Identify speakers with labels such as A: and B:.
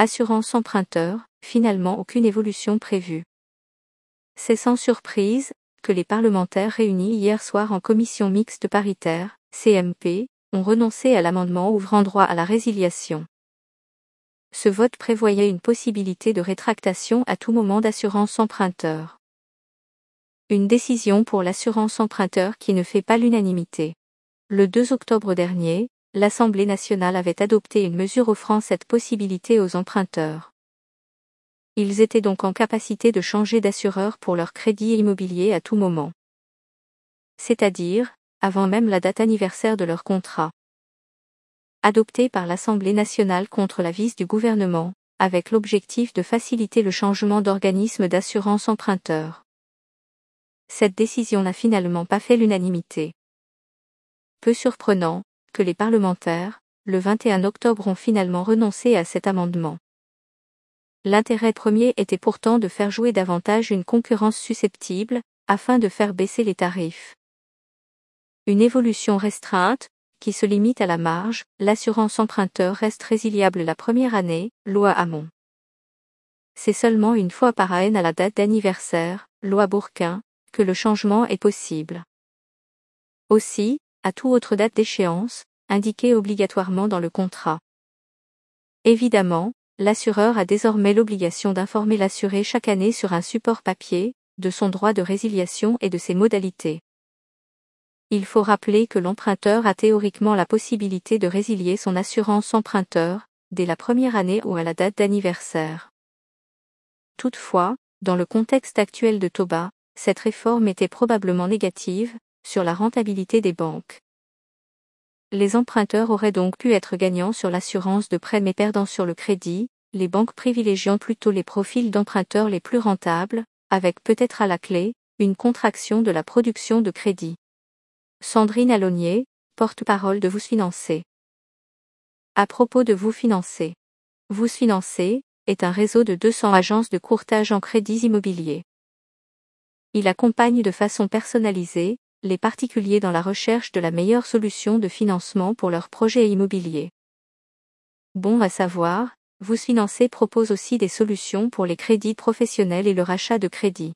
A: assurance emprunteur, finalement aucune évolution prévue. C'est sans surprise que les parlementaires réunis hier soir en commission mixte paritaire, CMP, ont renoncé à l'amendement ouvrant droit à la résiliation. Ce vote prévoyait une possibilité de rétractation à tout moment d'assurance emprunteur. Une décision pour l'assurance emprunteur qui ne fait pas l'unanimité. Le 2 octobre dernier, l'Assemblée nationale avait adopté une mesure offrant cette possibilité aux emprunteurs. Ils étaient donc en capacité de changer d'assureur pour leur crédit immobilier à tout moment. C'est-à-dire, avant même la date anniversaire de leur contrat. Adopté par l'Assemblée nationale contre l'avis du gouvernement, avec l'objectif de faciliter le changement d'organisme d'assurance emprunteur. Cette décision n'a finalement pas fait l'unanimité. Peu surprenant, que les parlementaires, le 21 octobre ont finalement renoncé à cet amendement. L'intérêt premier était pourtant de faire jouer davantage une concurrence susceptible, afin de faire baisser les tarifs. Une évolution restreinte, qui se limite à la marge, l'assurance emprunteur reste résiliable la première année, loi Hamon. C'est seulement une fois par an à la date d'anniversaire, loi Bourquin, que le changement est possible. Aussi, à toute autre date d'échéance, indiquée obligatoirement dans le contrat. Évidemment, l'assureur a désormais l'obligation d'informer l'assuré chaque année sur un support papier, de son droit de résiliation et de ses modalités. Il faut rappeler que l'emprunteur a théoriquement la possibilité de résilier son assurance emprunteur, dès la première année ou à la date d'anniversaire. Toutefois, dans le contexte actuel de Toba, cette réforme était probablement négative, sur la rentabilité des banques. Les emprunteurs auraient donc pu être gagnants sur l'assurance de prêt mais perdants sur le crédit, les banques privilégiant plutôt les profils d'emprunteurs les plus rentables, avec peut-être à la clé, une contraction de la production de crédit. Sandrine Alonier, porte-parole de Vous Financer. À propos de Vous Financer. Vous Financer est un réseau de 200 agences de courtage en crédits immobiliers. Il accompagne de façon personnalisée, les particuliers dans la recherche de la meilleure solution de financement pour leurs projets immobiliers. Bon à savoir, vous financer propose aussi des solutions pour les crédits professionnels et le rachat de crédits.